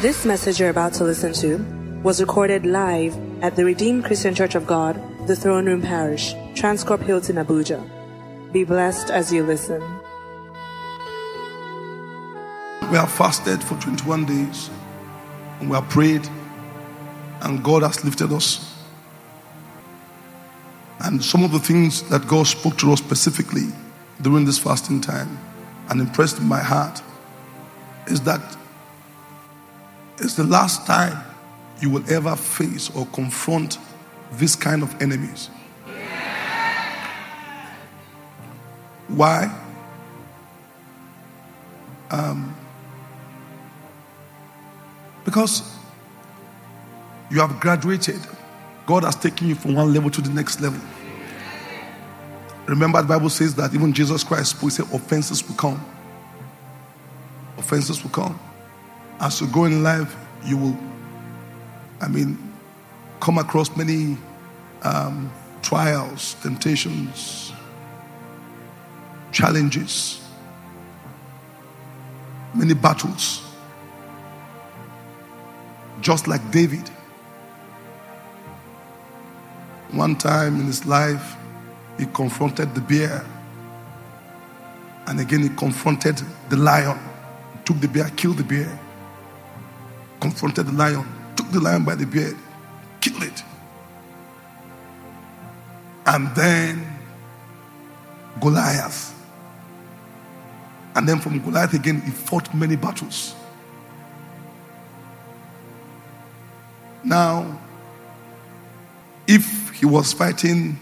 This message you're about to listen to was recorded live at the Redeemed Christian Church of God, the Throne Room Parish, Transcorp Hilton, Abuja. Be blessed as you listen. We have fasted for 21 days and we have prayed, and God has lifted us. And some of the things that God spoke to us specifically during this fasting time and impressed my heart is that it's the last time you will ever face or confront this kind of enemies. Why? Um, because you have graduated. God has taken you from one level to the next level. Remember, the Bible says that even Jesus Christ spoke, said offenses will come. Offenses will come. As you go in life, you will, I mean, come across many um, trials, temptations, challenges, many battles. Just like David. One time in his life, he confronted the bear. And again, he confronted the lion. Took the bear, killed the bear. Confronted the lion, took the lion by the beard, killed it. And then Goliath. And then from Goliath again, he fought many battles. Now, if he was fighting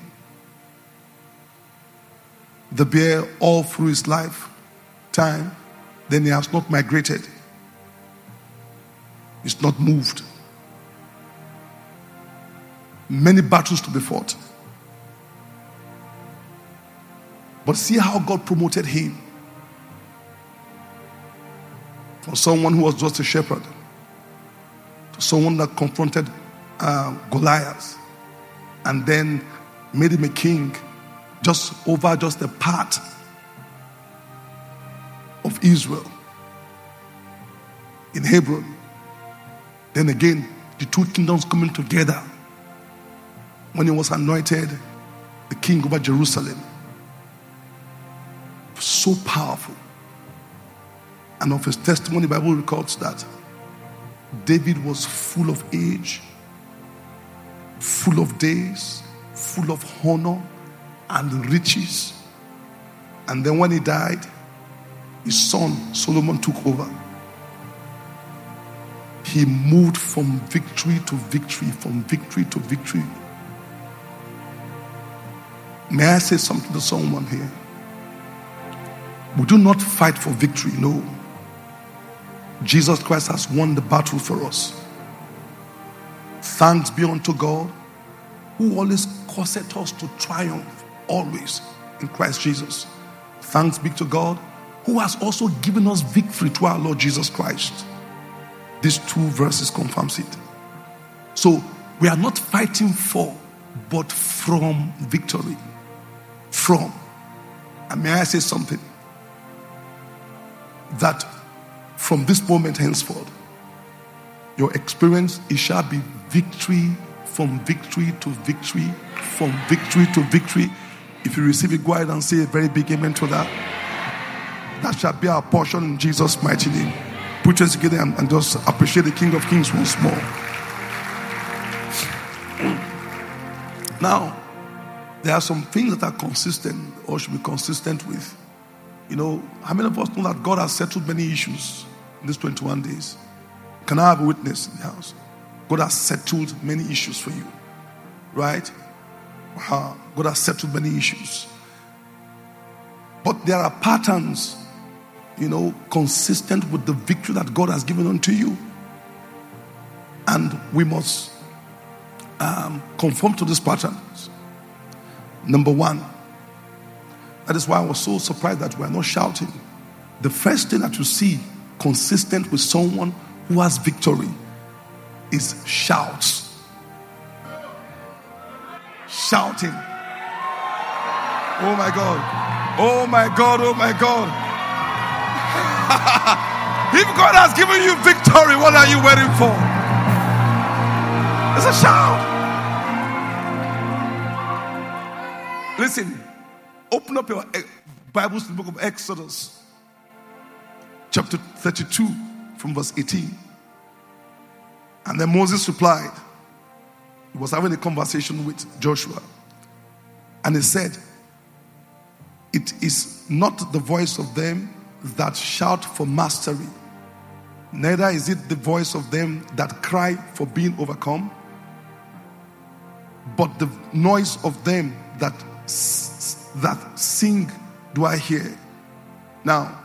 the bear all through his lifetime, then he has not migrated. He's not moved. Many battles to be fought. But see how God promoted him from someone who was just a shepherd to someone that confronted uh, Goliath and then made him a king just over just a part of Israel in Hebron. Then again, the two kingdoms coming together when he was anointed the king over Jerusalem. So powerful. And of his testimony, Bible records that David was full of age, full of days, full of honor and riches. And then when he died, his son Solomon took over. He moved from victory to victory, from victory to victory. May I say something to someone here? We do not fight for victory, no. Jesus Christ has won the battle for us. Thanks be unto God who always causes us to triumph, always in Christ Jesus. Thanks be to God who has also given us victory to our Lord Jesus Christ. These two verses confirms it. So we are not fighting for, but from victory. From. And may I say something? That from this moment henceforth, your experience it shall be victory from victory to victory, from victory to victory. If you receive it, go ahead and say a very big amen to that. That shall be our portion in Jesus' mighty name. Put us together and, and just appreciate the King of Kings once more. Now, there are some things that are consistent or should be consistent with. You know, how many of us know that God has settled many issues in these 21 days? Can I have a witness in the house? God has settled many issues for you, right? God has settled many issues. But there are patterns, you know, consistent with the victory that God has given unto you. And we must um, conform to these patterns. Number one, that is why I was so surprised that we are not shouting. The first thing that you see consistent with someone who has victory is shouts. Shouting. Oh my God. Oh my God. Oh my God. If God has given you victory, what are you waiting for? It's a shout. Listen, open up your eh, Bibles to the book of Exodus, chapter 32, from verse 18. And then Moses replied, he was having a conversation with Joshua. And he said, It is not the voice of them that shout for mastery, neither is it the voice of them that cry for being overcome, but the noise of them that, that sing do I hear. Now,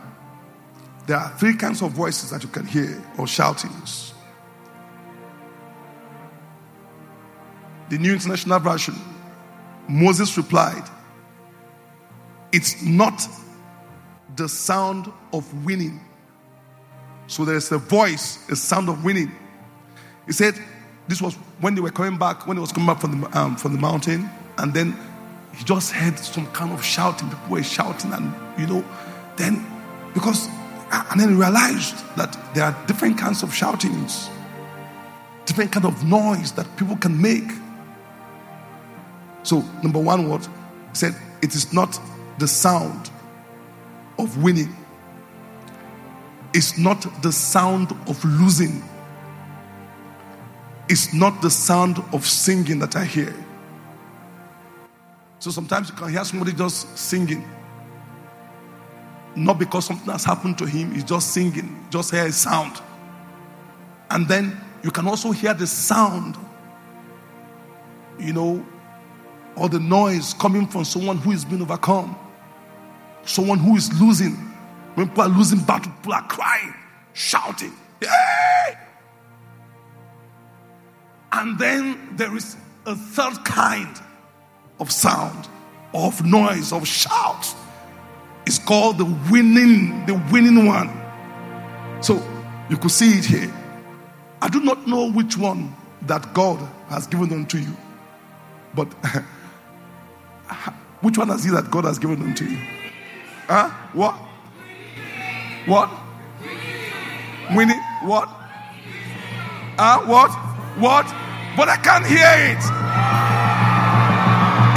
there are three kinds of voices that you can hear or shoutings. the New International Version, Moses replied, It's not the sound of winning. So there's a voice, a sound of winning. He said, This was when they were coming back, when he was coming back from the, um, from the mountain, and then he just heard some kind of shouting. People were shouting, and you know, then because, and then he realized that there are different kinds of shoutings, different kind of noise that people can make. So, number one, what said it is not the sound of winning, it's not the sound of losing, it's not the sound of singing that I hear. So sometimes you can hear somebody just singing. Not because something has happened to him, he's just singing, just hear a sound. And then you can also hear the sound, you know, or the noise coming from someone who is being overcome, someone who is losing. When people are losing battle, people are crying, shouting! And then there is a third kind of sound, of noise, of shout. It's called the winning, the winning one. So you could see it here. I do not know which one that God has given unto you, but Which one has he that God has given unto you? Huh? What? What? Winning? What? Huh? What? What? But I can't hear it.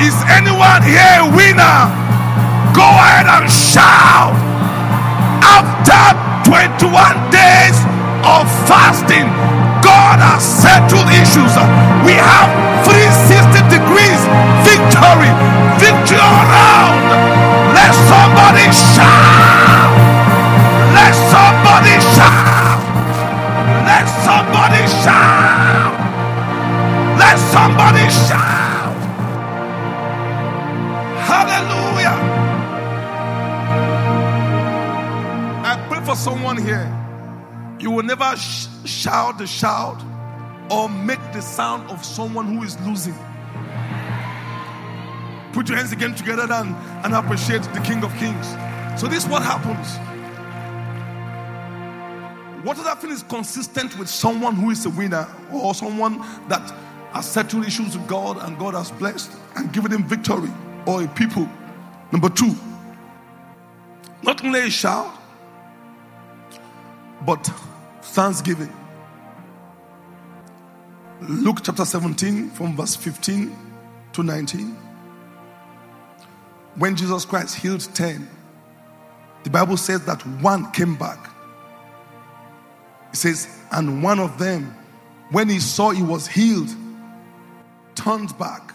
Is anyone here a winner? Go ahead and shout. After 21 days of fasting, God has settled issues. We have 360 degrees victory, victory around. Shout. Let somebody shout. Let somebody shout. Let somebody shout. Hallelujah. I pray for someone here. You will never sh- shout the shout or make the sound of someone who is losing. Put your hands again together and, and appreciate the King of Kings. So, this is what happens. What other thing is consistent with someone who is a winner or someone that has settled issues with God and God has blessed and given him victory or a people? Number two, not only a shout, but thanksgiving. Luke chapter 17, from verse 15 to 19. When Jesus Christ healed 10, the Bible says that one came back. It says, and one of them, when he saw he was healed, turned back.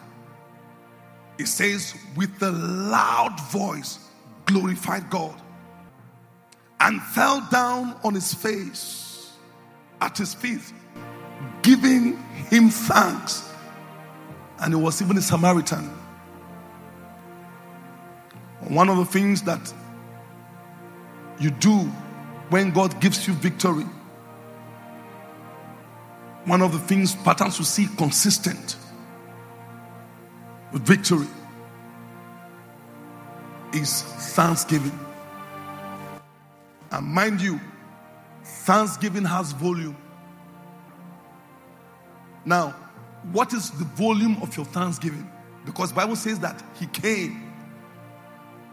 It says, with a loud voice, glorified God and fell down on his face at his feet, giving him thanks. And it was even a Samaritan. One of the things that you do when God gives you victory, one of the things patterns you see consistent with victory is thanksgiving. And mind you, thanksgiving has volume. Now, what is the volume of your thanksgiving? Because Bible says that he came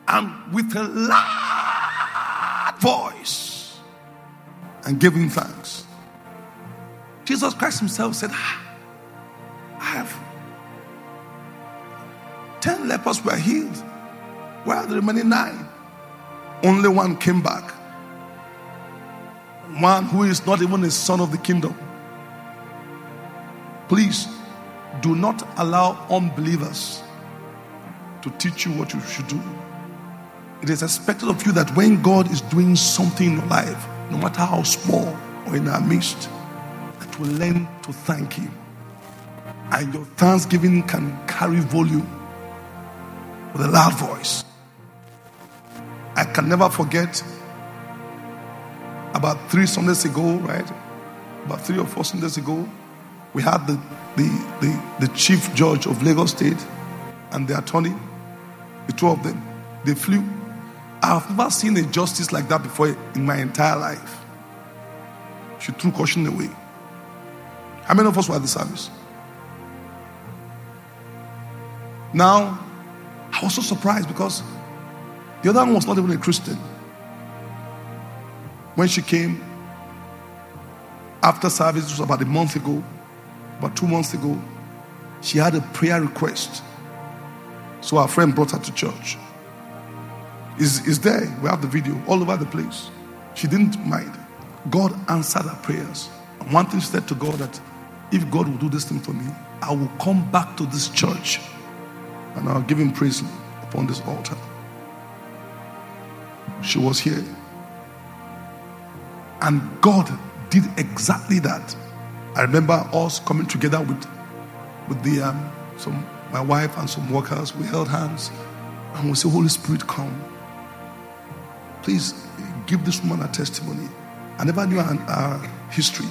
and with a loud voice and him thanks. Jesus Christ himself said, ah, I have ten lepers were healed. Where are the remaining nine? Only one came back. One who is not even a son of the kingdom. Please do not allow unbelievers to teach you what you should do. It is expected of you that when God is doing something in your life, no matter how small or in our midst, that will learn to thank Him. And your thanksgiving can carry volume with a loud voice. I can never forget about three Sundays ago, right? About three or four Sundays ago, we had the, the, the, the chief judge of Lagos State and the attorney, the two of them. They flew. I've never seen a justice like that before in my entire life. She threw caution away. How many of us were at the service? Now, I was so surprised because the other one was not even a Christian. When she came after service, it was about a month ago, about two months ago, she had a prayer request. So our friend brought her to church. Is is there? We have the video all over the place. She didn't mind. God answered her prayers. And one thing she said to God that if God will do this thing for me, I will come back to this church and I'll give him praise upon this altar. She was here. And God did exactly that. I remember us coming together with, with the um, some my wife and some workers. We held hands and we said, Holy Spirit, come. Please give this woman a testimony. I never knew her, her history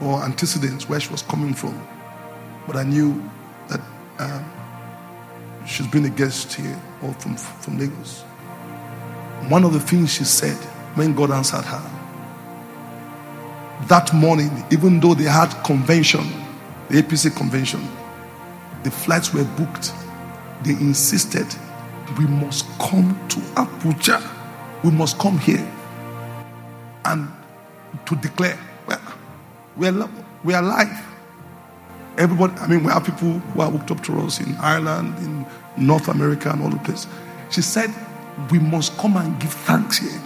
or antecedents where she was coming from, but I knew that um, she's been a guest here or from, from Lagos. One of the things she said when God answered her that morning, even though they had convention, the APC convention, the flights were booked. They insisted we must come to Abuja. We must come here and to declare well, we're, we're alive. Everybody, I mean, we have people who are hooked up to us in Ireland, in North America, and all the places. She said, We must come and give thanks here.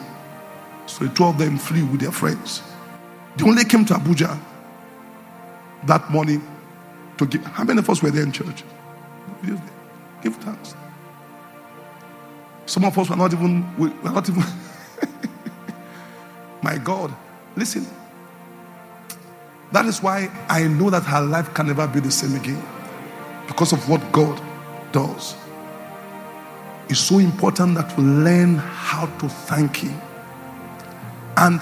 So the two of them flew with their friends. They only came to Abuja that morning to give. How many of us were there in church? Give thanks. Some of us were not even, we were not even. My God, listen. That is why I know that her life can never be the same again because of what God does. It's so important that we learn how to thank Him. And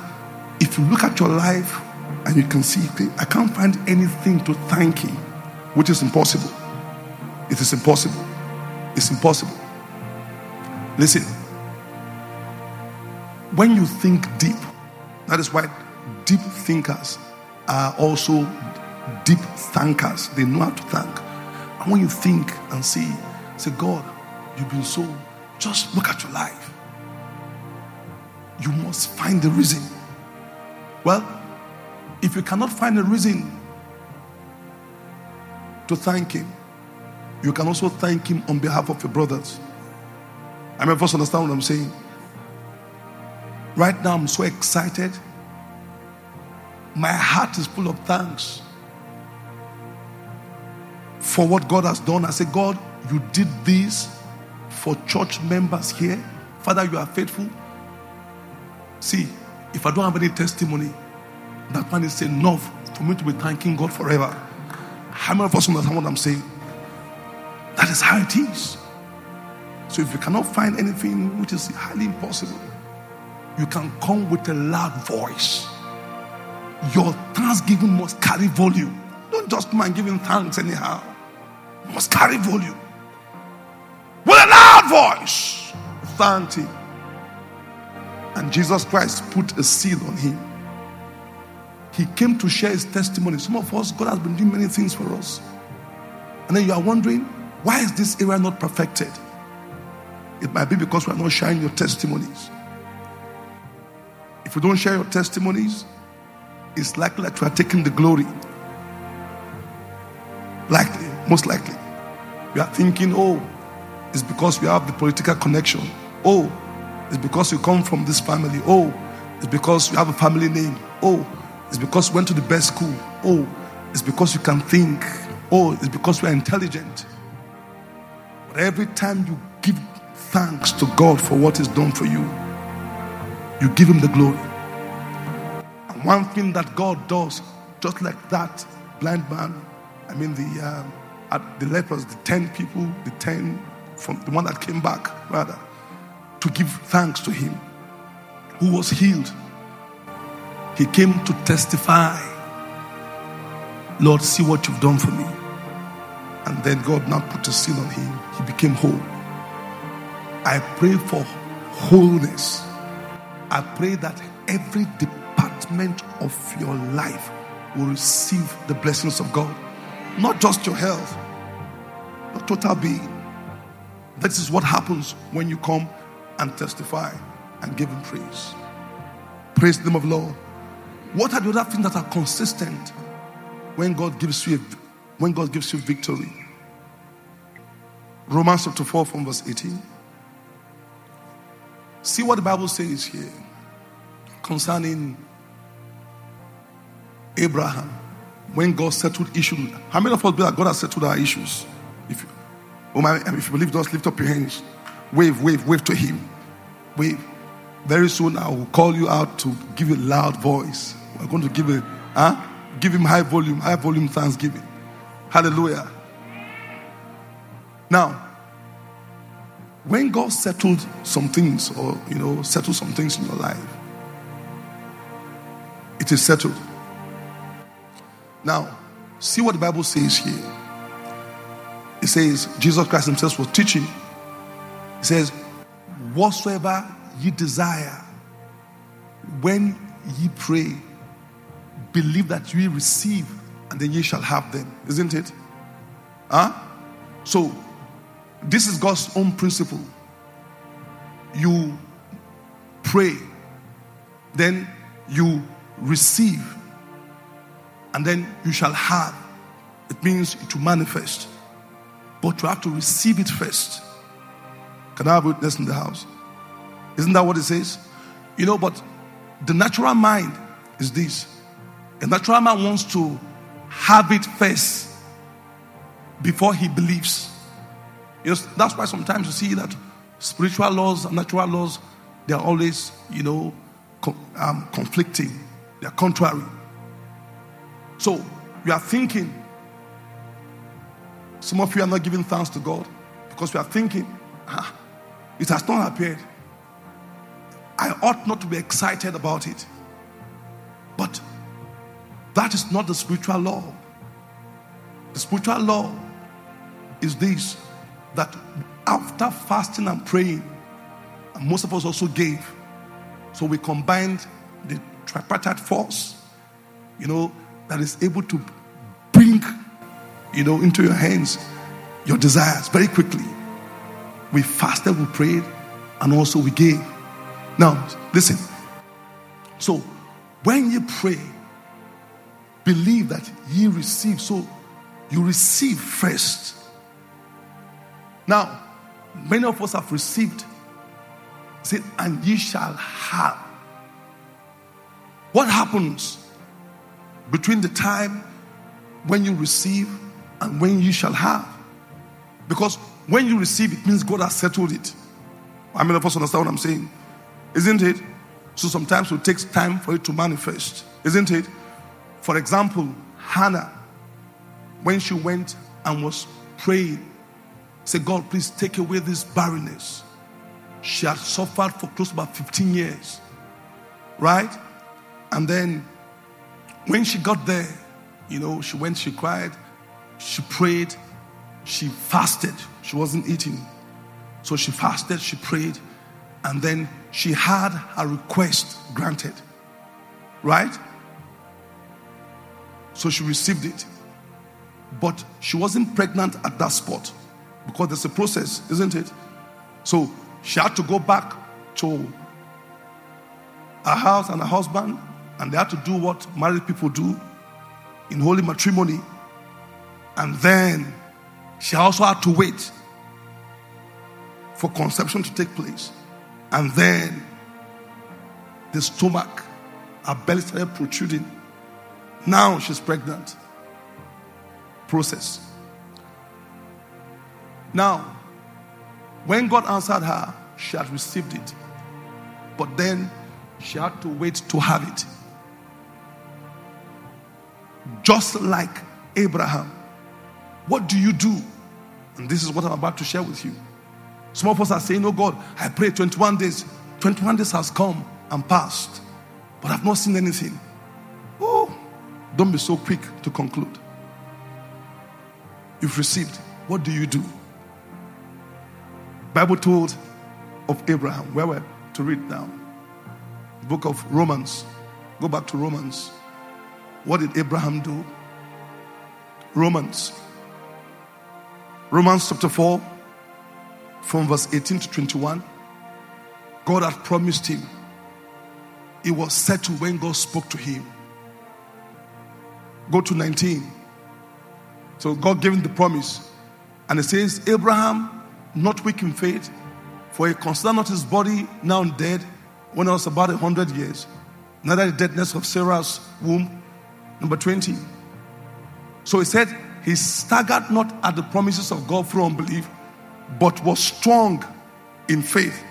if you look at your life and you can see, I can't find anything to thank Him, which is impossible. It is impossible. It's impossible. Listen, when you think deep, that is why deep thinkers are also deep thankers. They know how to thank. And when you think and see, say, God, you've been so, just look at your life. You must find the reason. Well, if you cannot find a reason to thank Him, you can also thank Him on behalf of your brothers. I mean, first understand what I'm saying. Right now, I'm so excited my heart is full of thanks for what God has done. I say, God, you did this for church members here. Father, you are faithful. See, if I don't have any testimony, that man is enough for me to be thanking God forever. How many of us understand what I'm saying? That is how it is. So if you cannot find anything which is highly impossible, you can come with a loud voice your thanksgiving must carry volume. Don't just mind giving thanks anyhow. It must carry volume. With a loud voice, thank him. And Jesus Christ put a seal on him. He came to share his testimony. Some of us, God has been doing many things for us. And then you are wondering, why is this area not perfected? It might be because we are not sharing your testimonies. if you don't share your testimonies, it's likely that you are taking the glory. Likely, most likely. You are thinking, oh, it's because you have the political connection. Oh, it's because you come from this family. Oh, it's because you have a family name. Oh, it's because you went to the best school. Oh, it's because you can think. Oh, it's because you are intelligent. But every time you give thanks to God for what He's done for you, you give Him the glory. And one thing that God does, just like that blind man, I mean, the, uh, the lepers, the 10 people, the 10 from the one that came back, rather, to give thanks to Him who was healed. He came to testify, Lord, see what you've done for me. And then God now put a seal on him. He became whole. I pray for wholeness. I pray that every department of your life will receive the blessings of God. Not just your health, your total being. This is what happens when you come and testify and give Him praise. Praise the name of the Lord. What are the other things that are consistent when God gives you when God gives you victory? Romans chapter 4 from verse 18. See what the Bible says here concerning Abraham when God settled issues. How many of us believe that God has settled our issues? If you, oh my, if you believe, just lift up your hands. Wave, wave, wave to Him. Wave. Very soon I will call you out to give a loud voice. We're going to give a huh? give him high volume, high volume thanksgiving. Hallelujah. Now, when God settled some things, or you know, settled some things in your life, it is settled. Now, see what the Bible says here. It says Jesus Christ Himself was teaching. He says, Whatsoever ye desire, when ye pray, believe that ye receive, and then ye shall have them. Isn't it? Huh? So, this is God's own principle. You pray, then you receive, and then you shall have. It means to manifest. But you have to receive it first. Can I have witness in the house? Isn't that what it says? You know, but the natural mind is this. The natural man wants to have it first before he believes. You know, that's why sometimes you see that spiritual laws and natural laws, they are always, you know, um, conflicting. They are contrary. So you are thinking, some of you are not giving thanks to God because you are thinking, ah, it has not appeared. I ought not to be excited about it. But that is not the spiritual law. The spiritual law is this that after fasting and praying, and most of us also gave, so we combined the tripartite force, you know, that is able to bring, you know, into your hands your desires very quickly. We fasted, we prayed, and also we gave. Now, listen. So, when you pray, believe that ye receive. So, you receive first. Now, many of us have received. Say, and ye shall have. What happens between the time when you receive and when you shall have? Because when you receive, it means God has settled it. I many of us understand what I'm saying? Isn't it? So sometimes it takes time for it to manifest. Isn't it? For example, Hannah, when she went and was praying, said, God, please take away this barrenness. She had suffered for close about 15 years. Right? And then when she got there, you know, she went, she cried, she prayed, she fasted. She wasn't eating. So she fasted, she prayed, and then she had her request granted. Right? So she received it. But she wasn't pregnant at that spot because there's a process, isn't it? So she had to go back to her house and her husband, and they had to do what married people do in holy matrimony. And then she also had to wait for conception to take place. And then the stomach, her belly started protruding. Now she's pregnant. Process. Now, when God answered her, she had received it. But then she had to wait to have it. Just like Abraham. What do you do? And this is what I'm about to share with you. Some of us are saying, Oh God, I pray 21 days. 21 days has come and passed, but I've not seen anything. Oh, don't be so quick to conclude. You've received. What do you do? Bible told of Abraham. Where we're to read now. book of Romans. Go back to Romans. What did Abraham do? Romans. Romans chapter 4, from verse 18 to 21. God had promised him. It was settled when God spoke to him. Go to 19. So God gave him the promise. And it says, Abraham, not weak in faith, for he considered not his body now dead when I was about a hundred years, neither the deadness of Sarah's womb. Number 20. So he said, He staggered not at the promises of God through unbelief, but was strong in faith,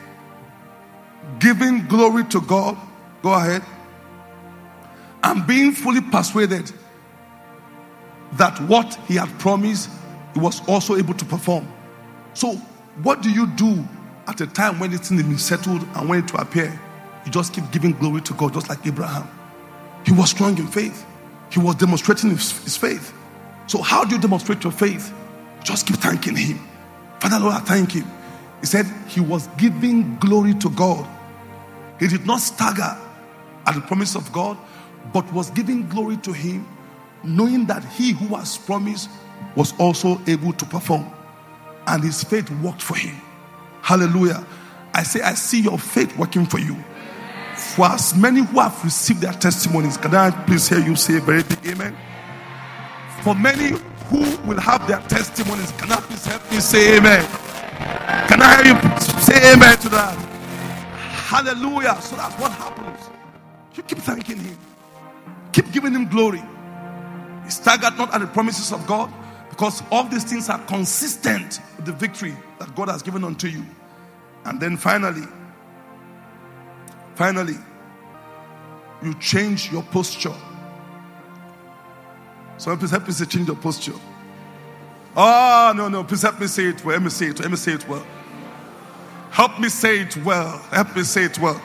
giving glory to God. Go ahead. And being fully persuaded that what he had promised, he was also able to perform. So, what do you do at a time when it's been settled and when it to appear? You just keep giving glory to God, just like Abraham. He was strong in faith, he was demonstrating his, his faith. So, how do you demonstrate your faith? Just keep thanking Him. Father, Lord, I thank you. He said he was giving glory to God. He did not stagger at the promise of God, but was giving glory to Him, knowing that He who has promised was also able to perform. And his faith worked for him. Hallelujah. I say, I see your faith working for you. For as many who have received their testimonies, can I please hear you say very big amen? For many who will have their testimonies, can I please help me say amen? Can I hear you say amen to that? Hallelujah. So that's what happens. You keep thanking Him, keep giving Him glory. He staggered not at the promises of God because all these things are consistent with the victory that God has given unto you. And then finally, finally, you change your posture. So please help me say change your posture. Oh no, no, please help me say it well. Let me say it. Let me say it well. Help me say it well. Help me say it well.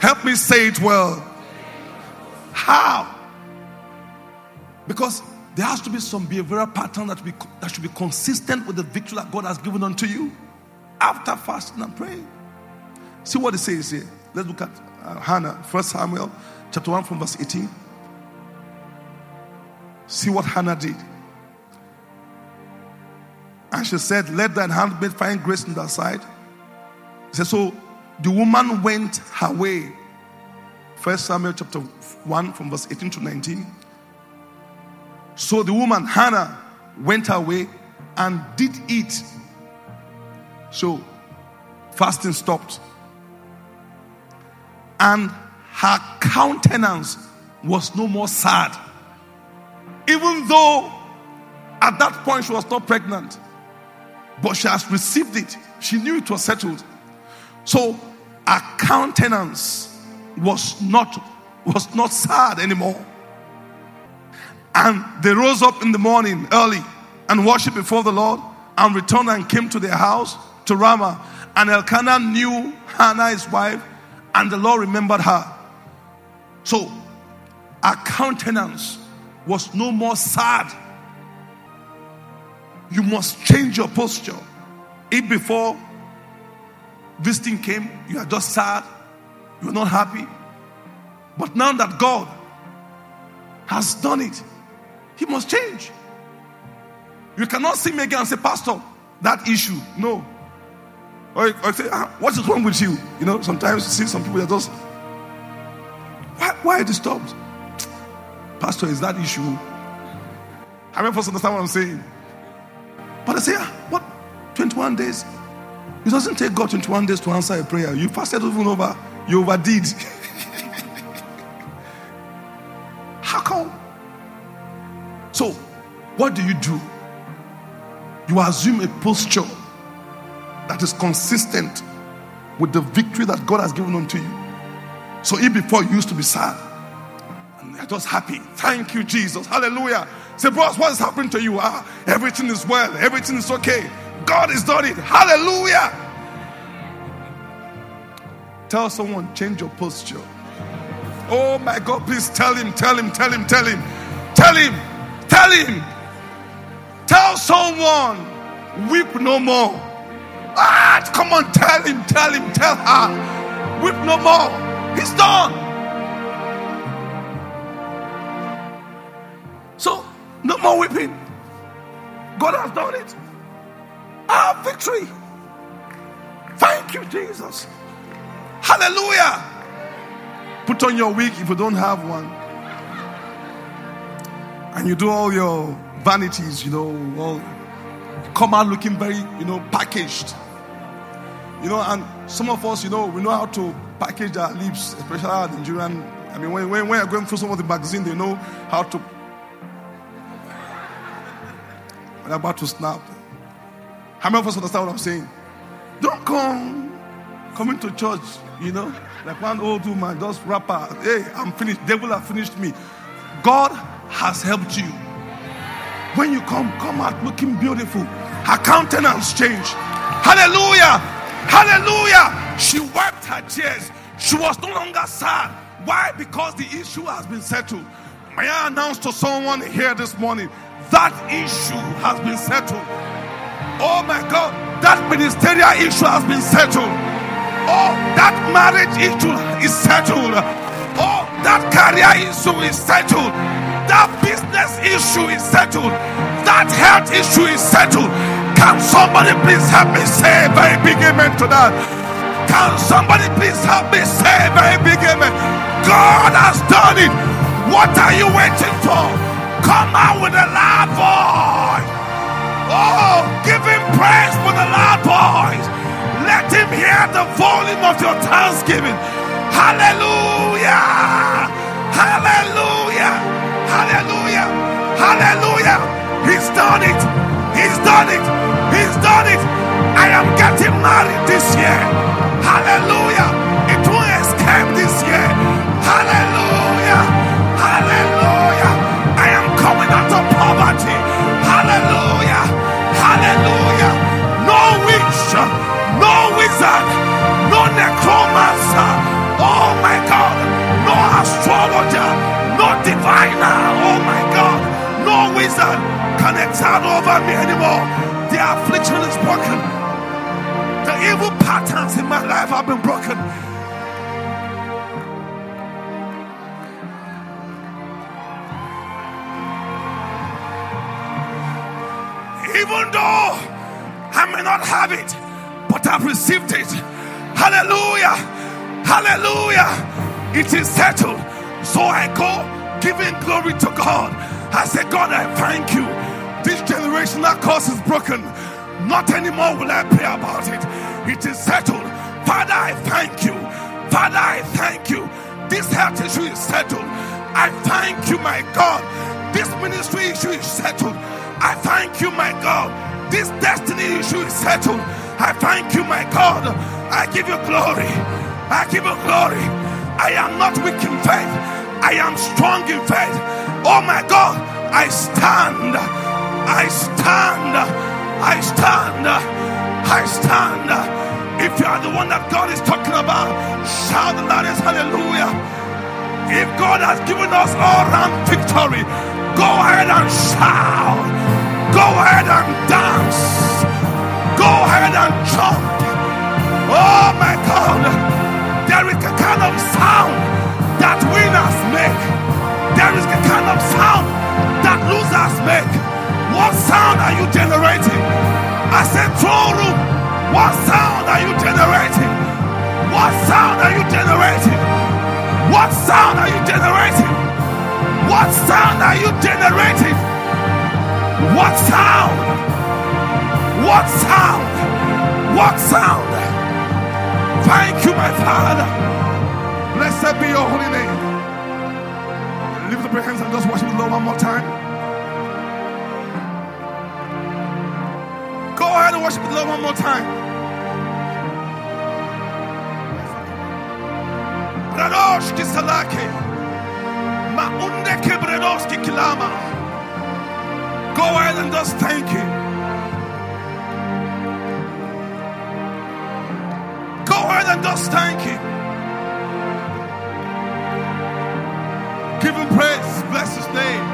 Help me say it well. How? Because there has to be some behavioral pattern that, be, that should be consistent with the victory that God has given unto you after fasting and praying. See what it says here. Let's look at uh, Hannah, First Samuel chapter 1 from verse 18. See what Hannah did. And she said, Let thine handmaid find grace in thy sight. He said, So the woman went her way. First Samuel chapter 1 from verse 18 to 19. So the woman, Hannah, went away and did eat. So fasting stopped. And her countenance was no more sad. Even though at that point she was not pregnant, but she has received it. She knew it was settled. So her countenance was not was not sad anymore. And they rose up in the morning early and worshiped before the Lord and returned and came to their house to Ramah. And Elkanah knew Hannah, his wife, and the Lord remembered her. So, her countenance was no more sad. You must change your posture. If before this thing came, you are just sad, you are not happy. But now that God has done it, He must change. You cannot see me again and say, Pastor, that issue. No. Or, or say, ah, what is wrong with you? You know, sometimes you see some people that just why are you disturbed? Pastor, is that issue? I mean, first understand what I'm saying. But I say, ah, what? 21 days? It doesn't take God 21 days to answer a prayer. You fasted even over, you overdid. what do you do? You assume a posture that is consistent with the victory that God has given unto you. So, if before you used to be sad, and you're just happy. Thank you, Jesus. Hallelujah. Say, bros, what is happening to you? Ah, everything is well, everything is okay. God has done it. Hallelujah. Tell someone, change your posture. Oh my God, please tell him, tell him, tell him, tell him, tell him, tell him. Tell someone, weep no more. Ah, come on, tell him, tell him, tell her, weep no more. He's done. So, no more weeping. God has done it. Our victory. Thank you, Jesus. Hallelujah. Put on your wig if you don't have one. And you do all your vanities, you know, all come out looking very, you know, packaged. You know, and some of us, you know, we know how to package our lips, especially our Nigerian. I mean, when, when, when you're going through some of the magazine, they know how to. When about to snap. How many of us understand what I'm saying? Don't come coming to church, you know, like one old woman, just rapper. Hey, I'm finished. Devil have finished me. God has helped you. When you come, come out looking beautiful. Her countenance changed. Hallelujah. Hallelujah. She wiped her tears. She was no longer sad. Why? Because the issue has been settled. May I announce to someone here this morning that issue has been settled. Oh my God, that ministerial issue has been settled. Oh, that marriage issue is settled. Oh, that career issue is settled. That business issue is settled. That health issue is settled. Can somebody please help me say a very big amen to that? Can somebody please help me say a very big amen? God has done it. What are you waiting for? Come out with a loud voice. Oh, give him praise for the loud voice. Let him hear the volume of your thanksgiving. Hallelujah. Hallelujah. Hallelujah. Hallelujah. He's done it. He's done it. He's done it. I am getting married this year. Hallelujah. Is settled. I thank you, my God. This destiny issue is settled. I thank you, my God. I give you glory. I give you glory. I am not weak in faith. I am strong in faith. Oh my God, I stand. I stand. I stand. I stand. If you are the one that God is talking about, shout the loudest hallelujah. If God has given us all round victory, go ahead and shout. Go ahead and dance. Go ahead and jump. Oh my God. There is a kind of sound that winners make. There is a kind of sound that losers make. What sound are you generating? I said, throne room. What sound are you generating? What sound are you generating? What sound are you generating? What sound are you generating? What sound? What sound? What sound? Thank you, my Father. Blessed be your holy name. Lift up your hands and just worship the Lord one more time. Go ahead and worship the Lord one more time. Radoshki salake. Maundeke bredoski kilama. Go ahead and just thank Him. Go ahead and just thank Him. Give Him praise. Bless His name.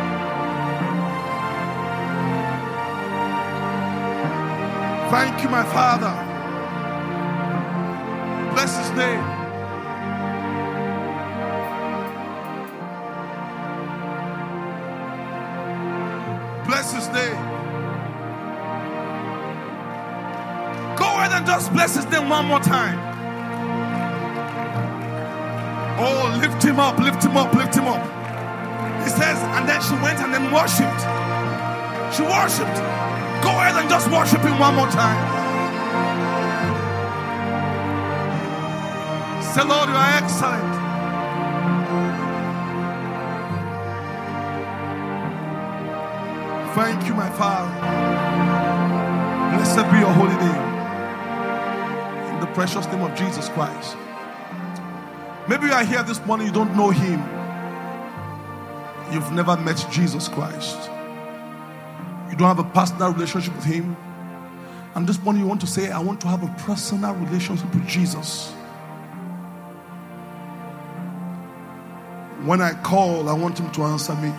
Thank you, my Father. Bless His name. And just bless His name one more time. Oh, lift Him up, lift Him up, lift Him up. He says, and then she went and then worshipped. She worshipped. Go ahead and just worship Him one more time. Say, Lord, you are excellent. Thank you, my Father. Blessed be your holy name. Precious name of Jesus Christ. Maybe you are here this morning, you don't know Him. You've never met Jesus Christ. You don't have a personal relationship with Him. And this morning, you want to say, I want to have a personal relationship with Jesus. When I call, I want Him to answer me.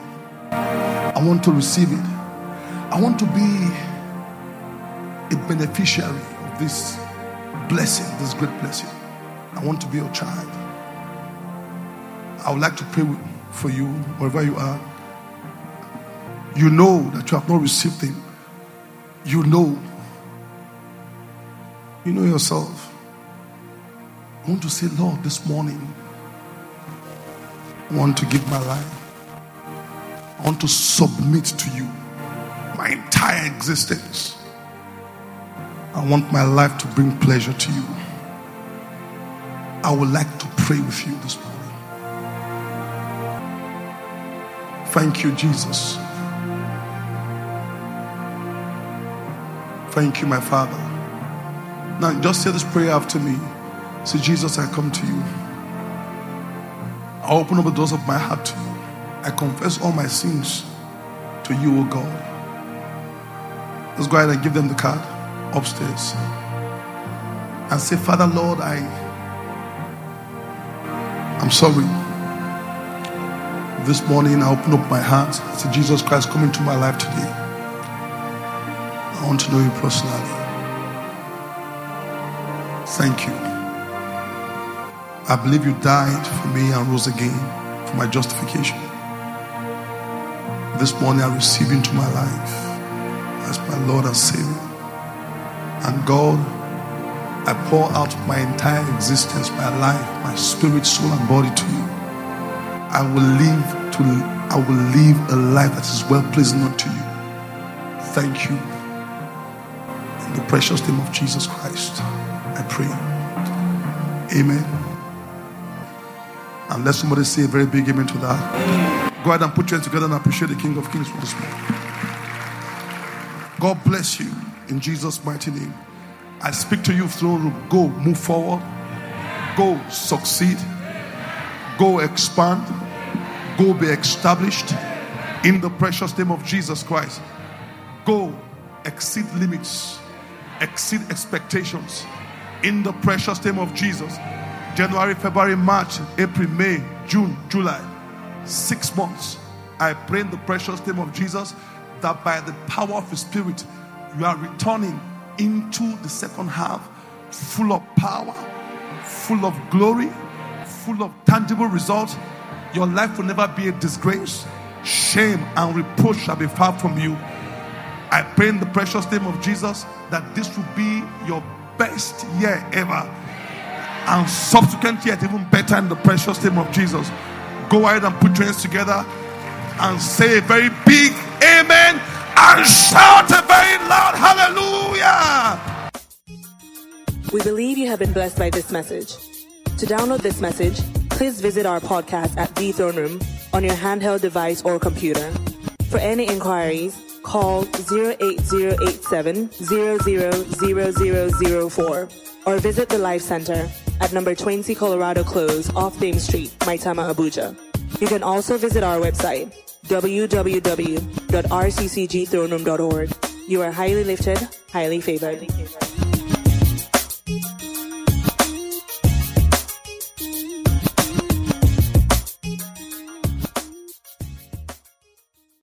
I want to receive it. I want to be a beneficiary of this blessing, this great blessing. I want to be your child. I would like to pray for you wherever you are. You know that you have not received Him. You know. You know yourself. I want to say, Lord, this morning, I want to give my life. I want to submit to you my entire existence. I want my life to bring pleasure to you. I would like to pray with you this morning. Thank you, Jesus. Thank you, my Father. Now, just say this prayer after me. Say, Jesus, I come to you. I open up the doors of my heart to you. I confess all my sins to you, O God. Let's go ahead and give them the card upstairs. And say, Father, Lord, I I'm sorry. This morning I open up my heart. Say, Jesus Christ, come into my life today. I want to know you personally. Thank you. I believe you died for me and rose again for my justification. This morning I receive into my life as my Lord and Savior. And God, I pour out my entire existence, my life, my spirit, soul, and body to you. I will live to I will live a life that is well pleasing unto you. Thank you. In the precious name of Jesus Christ, I pray. Amen. And let somebody say a very big amen to that. Go ahead and put your hands together and appreciate the King of Kings for this morning. God bless you in Jesus' mighty name. I speak to you throne room. Go, move forward. Go, succeed. Go, expand. Go, be established in the precious name of Jesus Christ. Go, exceed limits, exceed expectations in the precious name of Jesus. January, February, March, April, May, June, July, six months. I pray in the precious name of Jesus that by the power of His Spirit, you are returning into the second half full of power, full of glory, full of tangible results. Your life will never be a disgrace. Shame and reproach shall be far from you. I pray in the precious name of Jesus that this will be your best year ever. And subsequent year, even better in the precious name of Jesus. Go ahead and put your hands together and say a very big amen and shout a very loud hallelujah. We believe you have been blessed by this message. To download this message, please visit our podcast at The Throne Room on your handheld device or computer. For any inquiries, call 08087 000004 or visit the Life Center at number 20 Colorado Close off Dame Street, Maitama, Abuja. You can also visit our website, www.rccgthroneroom.org. You are highly lifted, highly favored.